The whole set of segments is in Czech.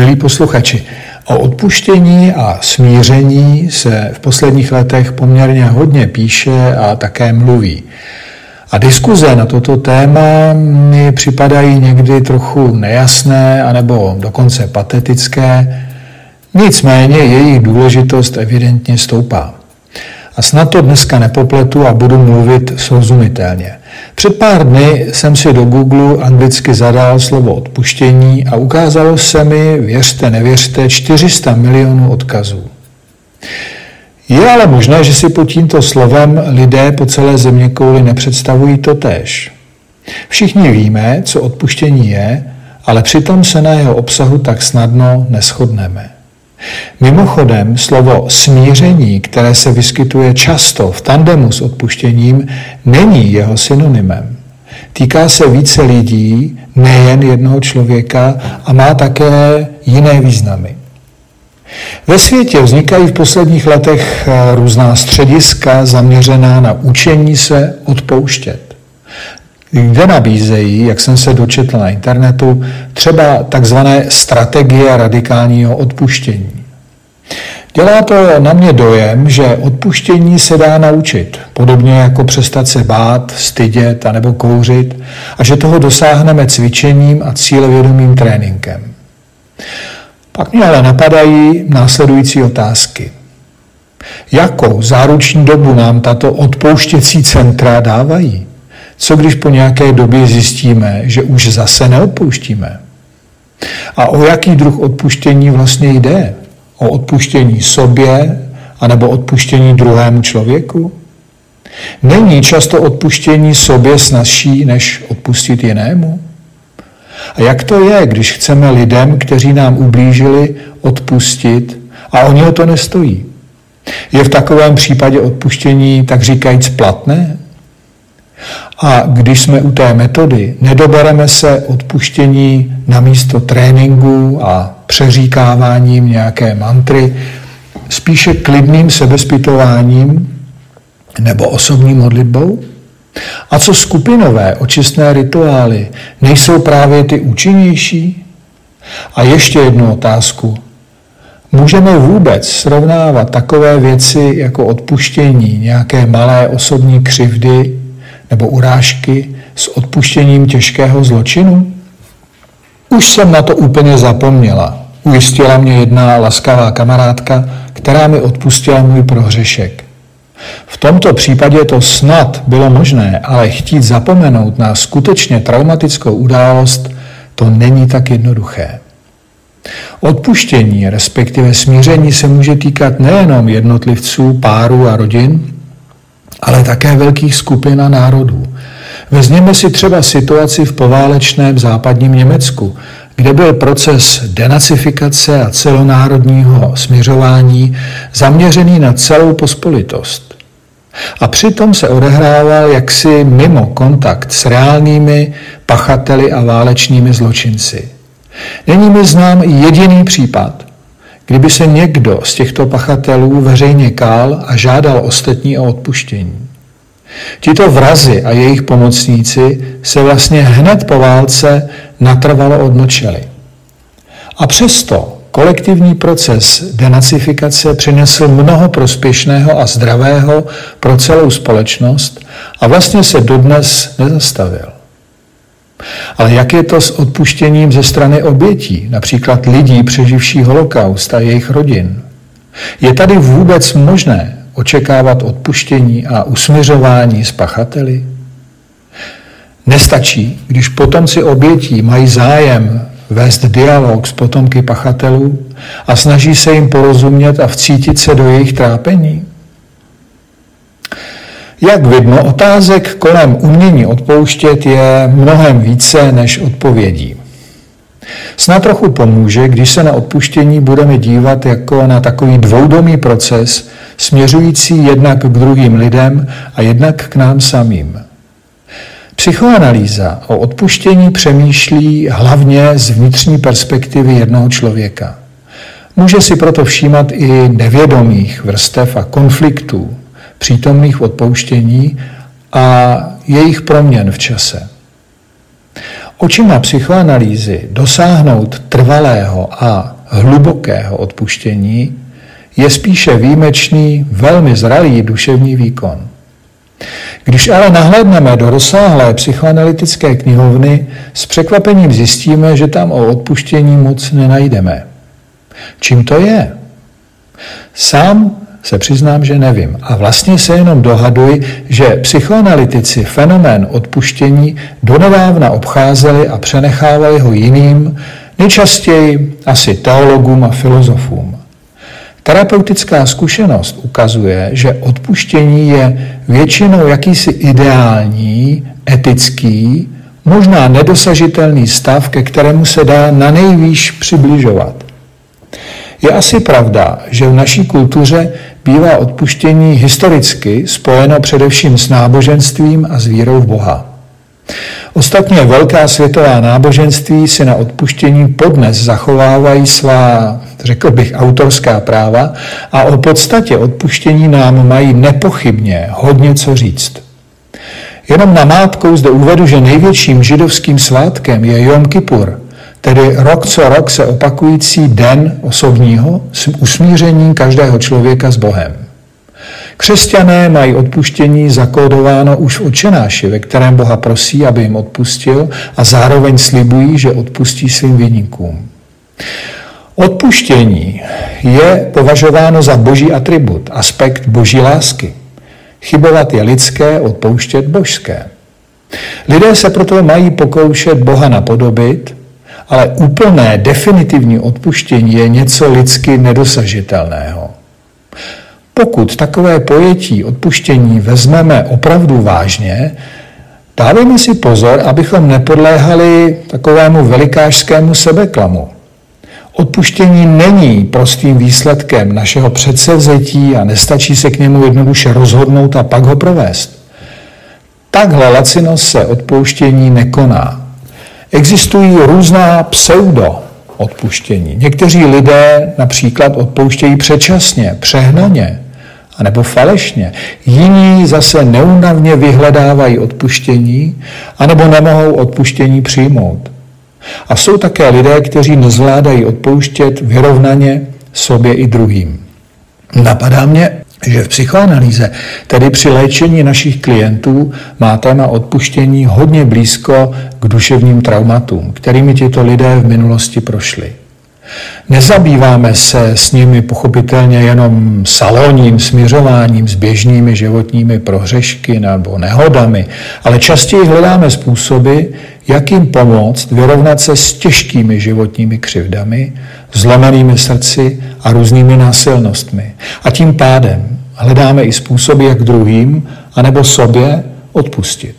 Milí posluchači, o odpuštění a smíření se v posledních letech poměrně hodně píše a také mluví. A diskuze na toto téma mi připadají někdy trochu nejasné anebo dokonce patetické, nicméně jejich důležitost evidentně stoupá. A snad to dneska nepopletu a budu mluvit srozumitelně. Před pár dny jsem si do Google anglicky zadal slovo odpuštění a ukázalo se mi, věřte, nevěřte, 400 milionů odkazů. Je ale možné, že si pod tímto slovem lidé po celé země kouli nepředstavují to též. Všichni víme, co odpuštění je, ale přitom se na jeho obsahu tak snadno neschodneme. Mimochodem, slovo smíření, které se vyskytuje často v tandemu s odpuštěním, není jeho synonymem. Týká se více lidí, nejen jednoho člověka a má také jiné významy. Ve světě vznikají v posledních letech eh, různá střediska zaměřená na učení se odpouštět. Kde nabízejí, jak jsem se dočetl na internetu, třeba takzvané strategie radikálního odpuštění. Dělá to na mě dojem, že odpuštění se dá naučit, podobně jako přestat se bát, stydět a nebo kouřit, a že toho dosáhneme cvičením a cílevědomým tréninkem. Pak mě ale napadají následující otázky. Jakou záruční dobu nám tato odpouštěcí centra dávají? Co když po nějaké době zjistíme, že už zase neodpouštíme? A o jaký druh odpuštění vlastně jde? O odpuštění sobě anebo odpuštění druhému člověku? Není často odpuštění sobě snažší, než odpustit jinému? A jak to je, když chceme lidem, kteří nám ublížili, odpustit a oni o to nestojí? Je v takovém případě odpuštění tak říkajíc platné? A když jsme u té metody, nedobereme se odpuštění na místo tréninku a přeříkáváním nějaké mantry, spíše klidným sebespitováním nebo osobní modlitbou? A co skupinové očistné rituály, nejsou právě ty účinnější? A ještě jednu otázku. Můžeme vůbec srovnávat takové věci jako odpuštění nějaké malé osobní křivdy nebo urážky s odpuštěním těžkého zločinu? Už jsem na to úplně zapomněla. Ujistila mě jedna laskavá kamarádka, která mi odpustila můj prohřešek. V tomto případě to snad bylo možné, ale chtít zapomenout na skutečně traumatickou událost, to není tak jednoduché. Odpuštění, respektive smíření se může týkat nejenom jednotlivců, párů a rodin, ale také velkých skupin a národů. Vezměme si třeba situaci v poválečném západním Německu, kde byl proces denacifikace a celonárodního směřování zaměřený na celou pospolitost. A přitom se odehrával jaksi mimo kontakt s reálnými pachateli a válečnými zločinci. Není mi znám jediný případ, kdyby se někdo z těchto pachatelů veřejně kál a žádal ostatní o odpuštění. Tito vrazy a jejich pomocníci se vlastně hned po válce natrvalo odmlčeli. A přesto kolektivní proces denacifikace přinesl mnoho prospěšného a zdravého pro celou společnost a vlastně se dodnes nezastavil. Ale jak je to s odpuštěním ze strany obětí, například lidí přeživší holokaust a jejich rodin? Je tady vůbec možné očekávat odpuštění a usměřování s pachateli? Nestačí, když potomci obětí mají zájem vést dialog s potomky pachatelů a snaží se jim porozumět a vcítit se do jejich trápení? Jak vidno, otázek kolem umění odpouštět je mnohem více než odpovědí. Snad trochu pomůže, když se na odpuštění budeme dívat jako na takový dvoudomý proces, směřující jednak k druhým lidem a jednak k nám samým. Psychoanalýza o odpuštění přemýšlí hlavně z vnitřní perspektivy jednoho člověka. Může si proto všímat i nevědomých vrstev a konfliktů, přítomných odpouštění a jejich proměn v čase. Očima psychoanalýzy dosáhnout trvalého a hlubokého odpuštění je spíše výjimečný, velmi zralý duševní výkon. Když ale nahlédneme do rozsáhlé psychoanalytické knihovny, s překvapením zjistíme, že tam o odpuštění moc nenajdeme. Čím to je? Sám se přiznám, že nevím. A vlastně se jenom dohaduji, že psychoanalytici fenomén odpuštění donedávna obcházeli a přenechávali ho jiným, nejčastěji asi teologům a filozofům. Terapeutická zkušenost ukazuje, že odpuštění je většinou jakýsi ideální, etický, možná nedosažitelný stav, ke kterému se dá na nejvýš přibližovat. Je asi pravda, že v naší kultuře bývá odpuštění historicky spojeno především s náboženstvím a s vírou v Boha. Ostatně velká světová náboženství si na odpuštění podnes zachovávají svá, řekl bych, autorská práva a o podstatě odpuštění nám mají nepochybně hodně co říct. Jenom na mátkou zde uvedu, že největším židovským svátkem je Jom Kippur, tedy rok co rok se opakující den osobního usmíření každého člověka s Bohem. Křesťané mají odpuštění zakódováno už v očenáši, ve kterém Boha prosí, aby jim odpustil a zároveň slibují, že odpustí svým vynikům. Odpuštění je považováno za boží atribut, aspekt boží lásky. Chybovat je lidské, odpouštět božské. Lidé se proto mají pokoušet Boha napodobit, ale úplné definitivní odpuštění je něco lidsky nedosažitelného. Pokud takové pojetí odpuštění vezmeme opravdu vážně, dávejme si pozor, abychom nepodléhali takovému velikářskému sebeklamu. Odpuštění není prostým výsledkem našeho předsevzetí a nestačí se k němu jednoduše rozhodnout a pak ho provést. Takhle lacinost se odpouštění nekoná. Existují různá pseudo odpuštění. Někteří lidé například odpouštějí předčasně, přehnaně, anebo falešně. Jiní zase neunavně vyhledávají odpuštění, anebo nemohou odpuštění přijmout. A jsou také lidé, kteří nezvládají odpouštět vyrovnaně sobě i druhým. Napadá mě, že v psychoanalýze, tedy při léčení našich klientů, má téma odpuštění hodně blízko k duševním traumatům, kterými tito lidé v minulosti prošli. Nezabýváme se s nimi pochopitelně jenom salonním směřováním s běžnými životními prohřešky nebo nehodami, ale častěji hledáme způsoby, jak jim pomoct vyrovnat se s těžkými životními křivdami, zlomenými srdci a různými násilnostmi. A tím pádem hledáme i způsoby, jak druhým anebo sobě odpustit.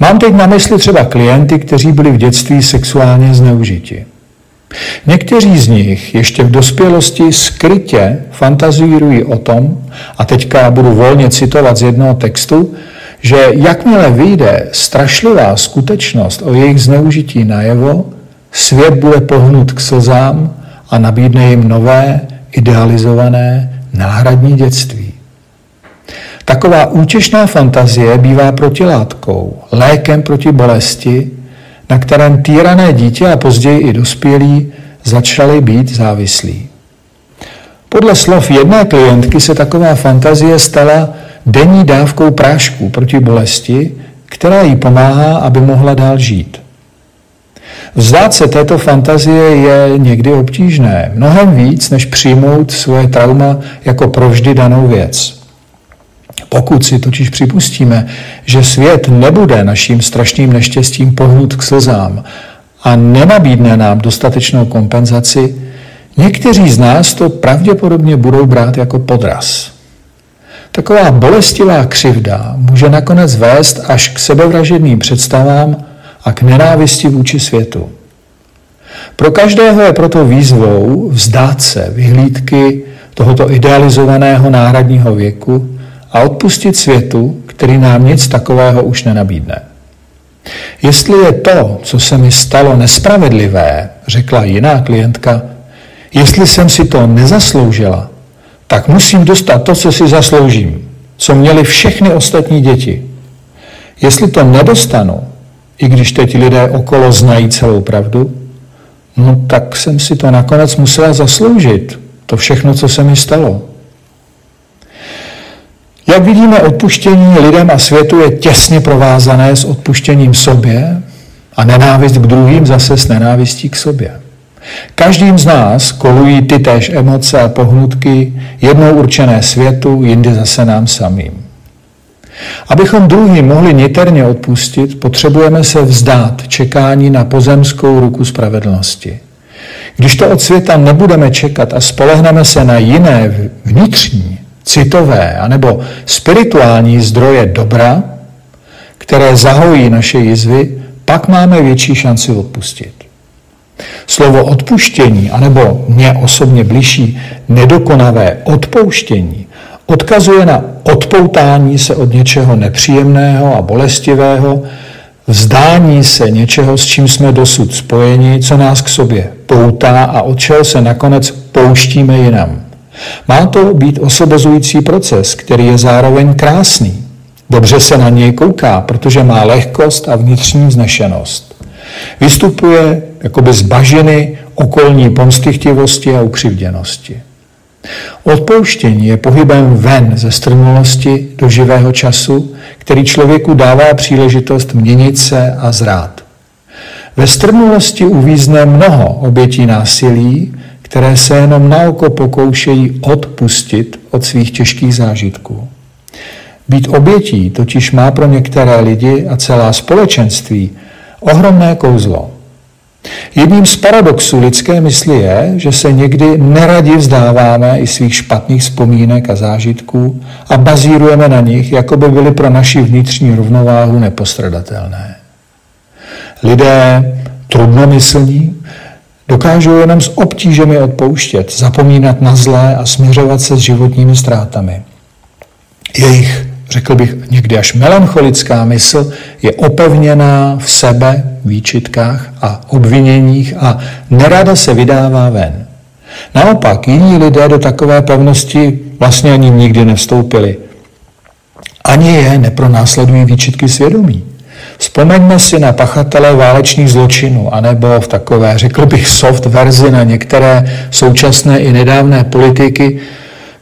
Mám teď na mysli třeba klienty, kteří byli v dětství sexuálně zneužiti. Někteří z nich ještě v dospělosti skrytě fantazírují o tom, a teďka budu volně citovat z jednoho textu, že jakmile vyjde strašlivá skutečnost o jejich zneužití najevo, svět bude pohnut k slzám a nabídne jim nové, idealizované, náhradní dětství. Taková útěšná fantazie bývá protilátkou, lékem proti bolesti, na kterém týrané dítě a později i dospělí začali být závislí. Podle slov jedné klientky se taková fantazie stala denní dávkou prášků proti bolesti, která jí pomáhá, aby mohla dál žít. Vzdát se této fantazie je někdy obtížné, mnohem víc, než přijmout svoje trauma jako provždy danou věc. Pokud si totiž připustíme, že svět nebude naším strašným neštěstím pohnut k slzám a nenabídne nám dostatečnou kompenzaci, někteří z nás to pravděpodobně budou brát jako podraz. Taková bolestivá křivda může nakonec vést až k sebevražedným představám a k nenávisti vůči světu. Pro každého je proto výzvou vzdát se vyhlídky tohoto idealizovaného náhradního věku a odpustit světu, který nám nic takového už nenabídne. Jestli je to, co se mi stalo, nespravedlivé, řekla jiná klientka, jestli jsem si to nezasloužila, tak musím dostat to, co si zasloužím, co měli všechny ostatní děti. Jestli to nedostanu, i když teď lidé okolo znají celou pravdu, no tak jsem si to nakonec musela zasloužit, to všechno, co se mi stalo. Jak vidíme, odpuštění lidem a světu je těsně provázané s odpuštěním sobě a nenávist k druhým zase s nenávistí k sobě. Každým z nás kolují ty též emoce a pohnutky, jednou určené světu, jindy zase nám samým. Abychom druhým mohli niterně odpustit, potřebujeme se vzdát čekání na pozemskou ruku spravedlnosti. Když to od světa nebudeme čekat a spolehneme se na jiné vnitřní, citové anebo spirituální zdroje dobra, které zahojí naše jizvy, pak máme větší šanci odpustit. Slovo odpuštění, anebo mě osobně bližší nedokonavé odpouštění, odkazuje na odpoutání se od něčeho nepříjemného a bolestivého, vzdání se něčeho, s čím jsme dosud spojeni, co nás k sobě poutá a od čeho se nakonec pouštíme jinam. Má to být osobozující proces, který je zároveň krásný. Dobře se na něj kouká, protože má lehkost a vnitřní vznešenost. Vystupuje jakoby z bažiny okolní pomstychtivosti a ukřivděnosti. Odpouštění je pohybem ven ze strnulosti do živého času, který člověku dává příležitost měnit se a zrát. Ve strnulosti uvízne mnoho obětí násilí, které se jenom na oko pokoušejí odpustit od svých těžkých zážitků. Být obětí totiž má pro některé lidi a celá společenství ohromné kouzlo. Jedním z paradoxů lidské mysli je, že se někdy neradi vzdáváme i svých špatných vzpomínek a zážitků a bazírujeme na nich, jako by byly pro naši vnitřní rovnováhu nepostradatelné. Lidé trudnomyslní dokážou jenom s obtížemi odpouštět, zapomínat na zlé a směřovat se s životními ztrátami. Jejich řekl bych někdy až melancholická mysl, je opevněná v sebe, výčitkách a obviněních a nerada se vydává ven. Naopak, jiní lidé do takové pevnosti vlastně ani nikdy nevstoupili. Ani je nepronásledují výčitky svědomí. Vzpomeňme si na pachatele válečných zločinů, anebo v takové, řekl bych, soft verzi na některé současné i nedávné politiky,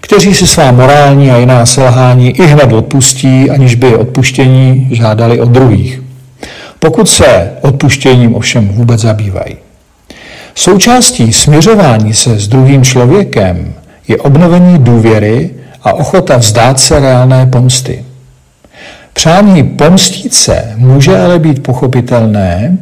kteří si svá morální a jiná selhání i hned odpustí, aniž by odpuštění žádali od druhých. Pokud se odpuštěním ovšem vůbec zabývají. Součástí směřování se s druhým člověkem je obnovení důvěry a ochota vzdát se reálné pomsty. Přání pomstit se může ale být pochopitelné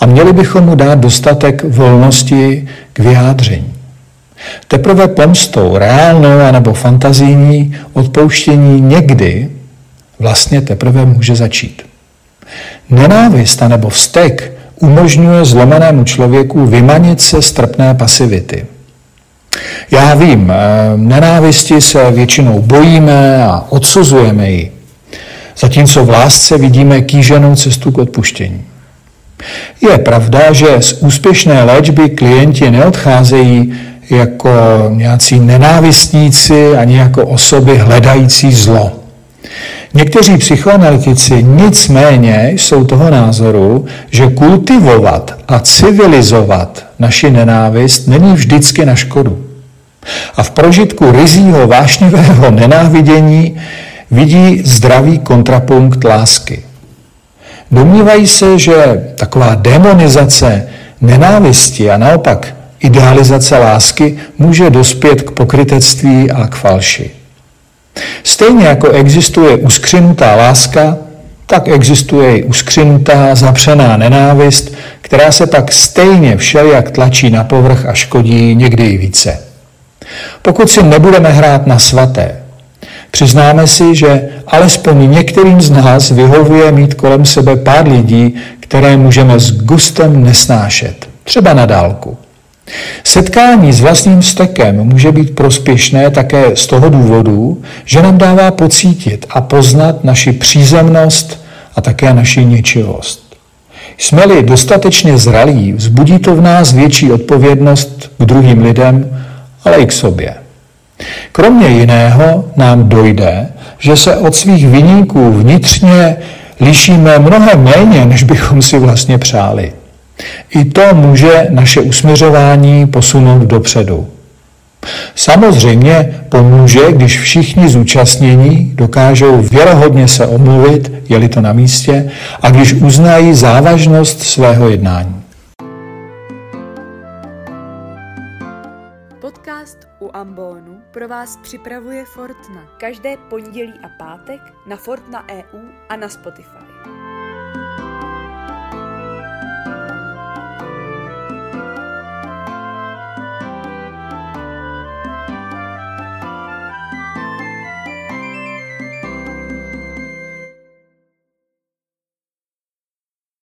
a měli bychom mu dát dostatek volnosti k vyjádření. Teprve pomstou, reálnou anebo fantazijní odpouštění někdy vlastně teprve může začít. Nenávist anebo vztek umožňuje zlomenému člověku vymanit se z trpné pasivity. Já vím, eh, nenávisti se většinou bojíme a odsuzujeme ji, zatímco v lásce vidíme kýženou cestu k odpuštění. Je pravda, že z úspěšné léčby klienti neodcházejí jako nějací nenávistníci ani jako osoby hledající zlo. Někteří psychoanalytici nicméně jsou toho názoru, že kultivovat a civilizovat naši nenávist není vždycky na škodu. A v prožitku rizího vášnivého nenávidění vidí zdravý kontrapunkt lásky. Domnívají se, že taková demonizace nenávisti a naopak idealizace lásky může dospět k pokrytectví a k falši. Stejně jako existuje uskřinutá láska, tak existuje i uskřinutá, zapřená nenávist, která se pak stejně všelijak tlačí na povrch a škodí někdy i více. Pokud si nebudeme hrát na svaté, přiznáme si, že alespoň některým z nás vyhovuje mít kolem sebe pár lidí, které můžeme s gustem nesnášet, třeba na dálku. Setkání s vlastním stekem může být prospěšné také z toho důvodu, že nám dává pocítit a poznat naši přízemnost a také naši ničivost. Jsme-li dostatečně zralí, vzbudí to v nás větší odpovědnost k druhým lidem, ale i k sobě. Kromě jiného nám dojde, že se od svých vyníků vnitřně lišíme mnohem méně, než bychom si vlastně přáli. I to může naše usměřování posunout dopředu. Samozřejmě pomůže, když všichni zúčastnění dokážou věrohodně se omluvit, je-li to na místě, a když uznají závažnost svého jednání. Podcast u Ambonu pro vás připravuje Fortna. Každé pondělí a pátek na Fortna EU a na Spotify.